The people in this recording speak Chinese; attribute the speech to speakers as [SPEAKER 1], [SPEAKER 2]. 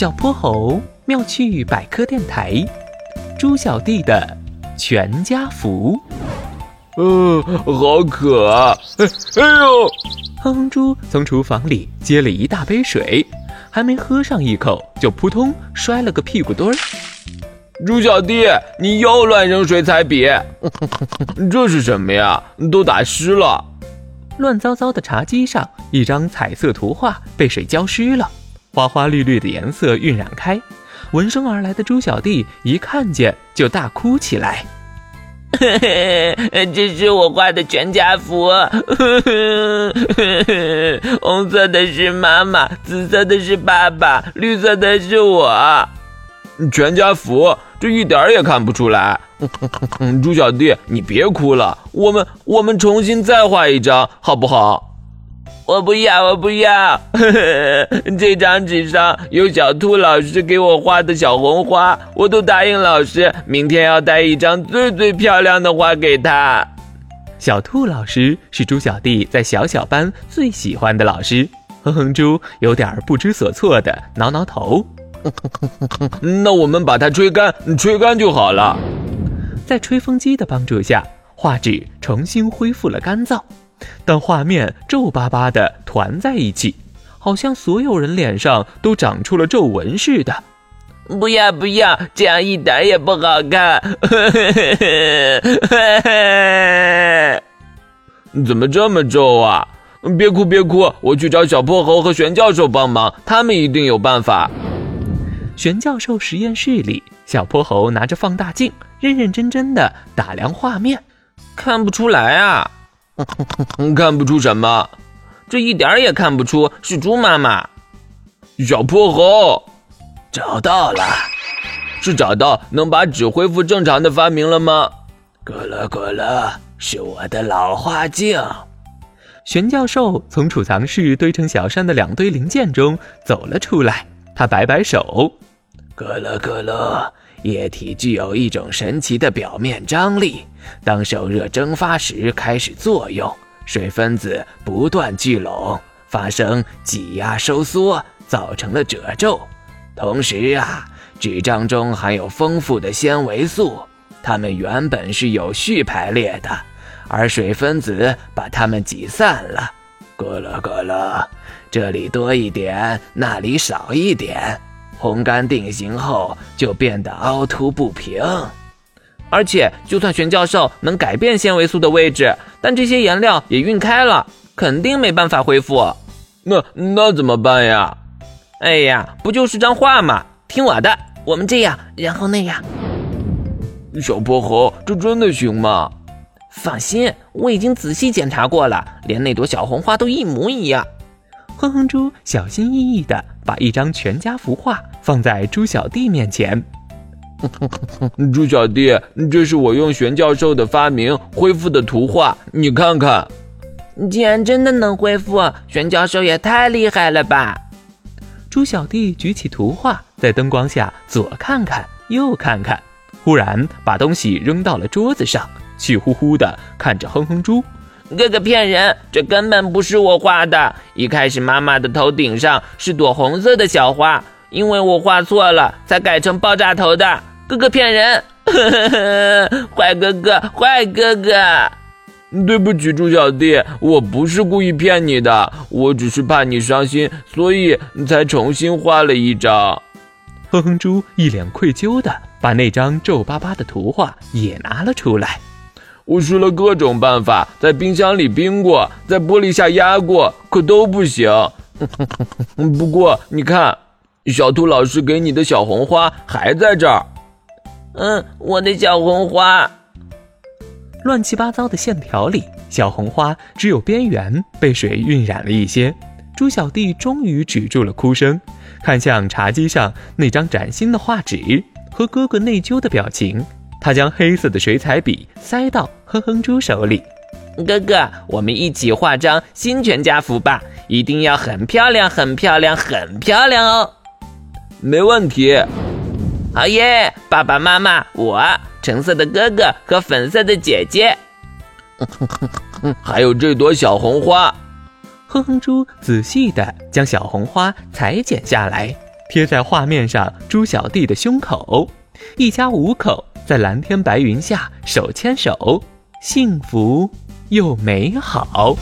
[SPEAKER 1] 小泼猴妙趣百科电台，猪小弟的全家福。
[SPEAKER 2] 嗯，好渴啊！哎呦，
[SPEAKER 1] 哼哼猪从厨房里接了一大杯水，还没喝上一口，就扑通摔了个屁股墩儿。
[SPEAKER 2] 猪小弟，你又乱扔水彩笔，这是什么呀？都打湿了。
[SPEAKER 1] 乱糟糟的茶几上，一张彩色图画被水浇湿了，花花绿绿的颜色晕染开。闻声而来的猪小弟一看见就大哭起来。
[SPEAKER 3] 这是我画的全家福，红色的是妈妈，紫色的是爸爸，绿色的是我。
[SPEAKER 2] 全家福，这一点也看不出来。猪小弟，你别哭了，我们我们重新再画一张，好不好？
[SPEAKER 3] 我不要，我不要。这张纸上有小兔老师给我画的小红花，我都答应老师，明天要带一张最最漂亮的花给他。
[SPEAKER 1] 小兔老师是猪小弟在小小班最喜欢的老师。哼哼猪有点不知所措的挠挠头。
[SPEAKER 2] 那我们把它吹干，吹干就好了。
[SPEAKER 1] 在吹风机的帮助下，画纸重新恢复了干燥，但画面皱巴巴的团在一起，好像所有人脸上都长出了皱纹似的。
[SPEAKER 3] 不要不要，这样一点也不好看。
[SPEAKER 2] 怎么这么皱啊？别哭别哭，我去找小泼猴和玄教授帮忙，他们一定有办法。
[SPEAKER 1] 玄教授实验室里，小泼猴拿着放大镜，认认真真的打量画面。
[SPEAKER 3] 看不出来啊，
[SPEAKER 2] 看不出什么？
[SPEAKER 3] 这一点也看不出是猪妈妈。
[SPEAKER 2] 小泼猴，
[SPEAKER 4] 找到了，
[SPEAKER 2] 是找到能把纸恢复正常的发明了吗？
[SPEAKER 4] 咯了咯了，是我的老花镜。
[SPEAKER 1] 玄教授从储藏室堆成小山的两堆零件中走了出来，他摆摆手。
[SPEAKER 4] 咯了咯了，液体具有一种神奇的表面张力，当受热蒸发时开始作用，水分子不断聚拢，发生挤压收缩，造成了褶皱。同时啊，纸张中含有丰富的纤维素，它们原本是有序排列的，而水分子把它们挤散了。咯了咯了，这里多一点，那里少一点。烘干定型后就变得凹凸不平，
[SPEAKER 3] 而且就算玄教授能改变纤维素的位置，但这些颜料也晕开了，肯定没办法恢复。
[SPEAKER 2] 那那怎么办呀？
[SPEAKER 3] 哎呀，不就是张画吗？听我的，我们这样，然后那样。
[SPEAKER 2] 小泼猴，这真的行吗？
[SPEAKER 3] 放心，我已经仔细检查过了，连那朵小红花都一模一样。
[SPEAKER 1] 哼哼猪小心翼翼地把一张全家福画放在猪小弟面前。
[SPEAKER 2] 猪小弟，这是我用玄教授的发明恢复的图画，你看看。
[SPEAKER 3] 竟然真的能恢复，玄教授也太厉害了吧！
[SPEAKER 1] 猪小弟举起图画，在灯光下左看看右看看，忽然把东西扔到了桌子上，气呼呼地看着哼哼猪。
[SPEAKER 3] 哥哥骗人，这根本不是我画的。一开始妈妈的头顶上是朵红色的小花，因为我画错了，才改成爆炸头的。哥哥骗人，呵呵呵坏哥哥，坏哥哥！
[SPEAKER 2] 对不起，猪小弟，我不是故意骗你的，我只是怕你伤心，所以才重新画了一张。
[SPEAKER 1] 哼哼猪一脸愧疚的把那张皱巴巴的图画也拿了出来。
[SPEAKER 2] 我试了各种办法，在冰箱里冰过，在玻璃下压过，可都不行。不过你看，小兔老师给你的小红花还在这儿。
[SPEAKER 3] 嗯，我的小红花。
[SPEAKER 1] 乱七八糟的线条里，小红花只有边缘被水晕染了一些。猪小弟终于止住了哭声，看向茶几上那张崭新的画纸和哥哥内疚的表情。他将黑色的水彩笔塞到哼哼猪手里，
[SPEAKER 3] 哥哥，我们一起画张新全家福吧，一定要很漂亮、很漂亮、很漂亮哦！
[SPEAKER 2] 没问题。
[SPEAKER 3] 好耶！爸爸妈妈，我橙色的哥哥和粉色的姐姐，
[SPEAKER 2] 还有这朵小红花。
[SPEAKER 1] 哼哼猪仔细地将小红花裁剪下来，贴在画面上猪小弟的胸口。一家五口在蓝天白云下手牵手，幸福又美好。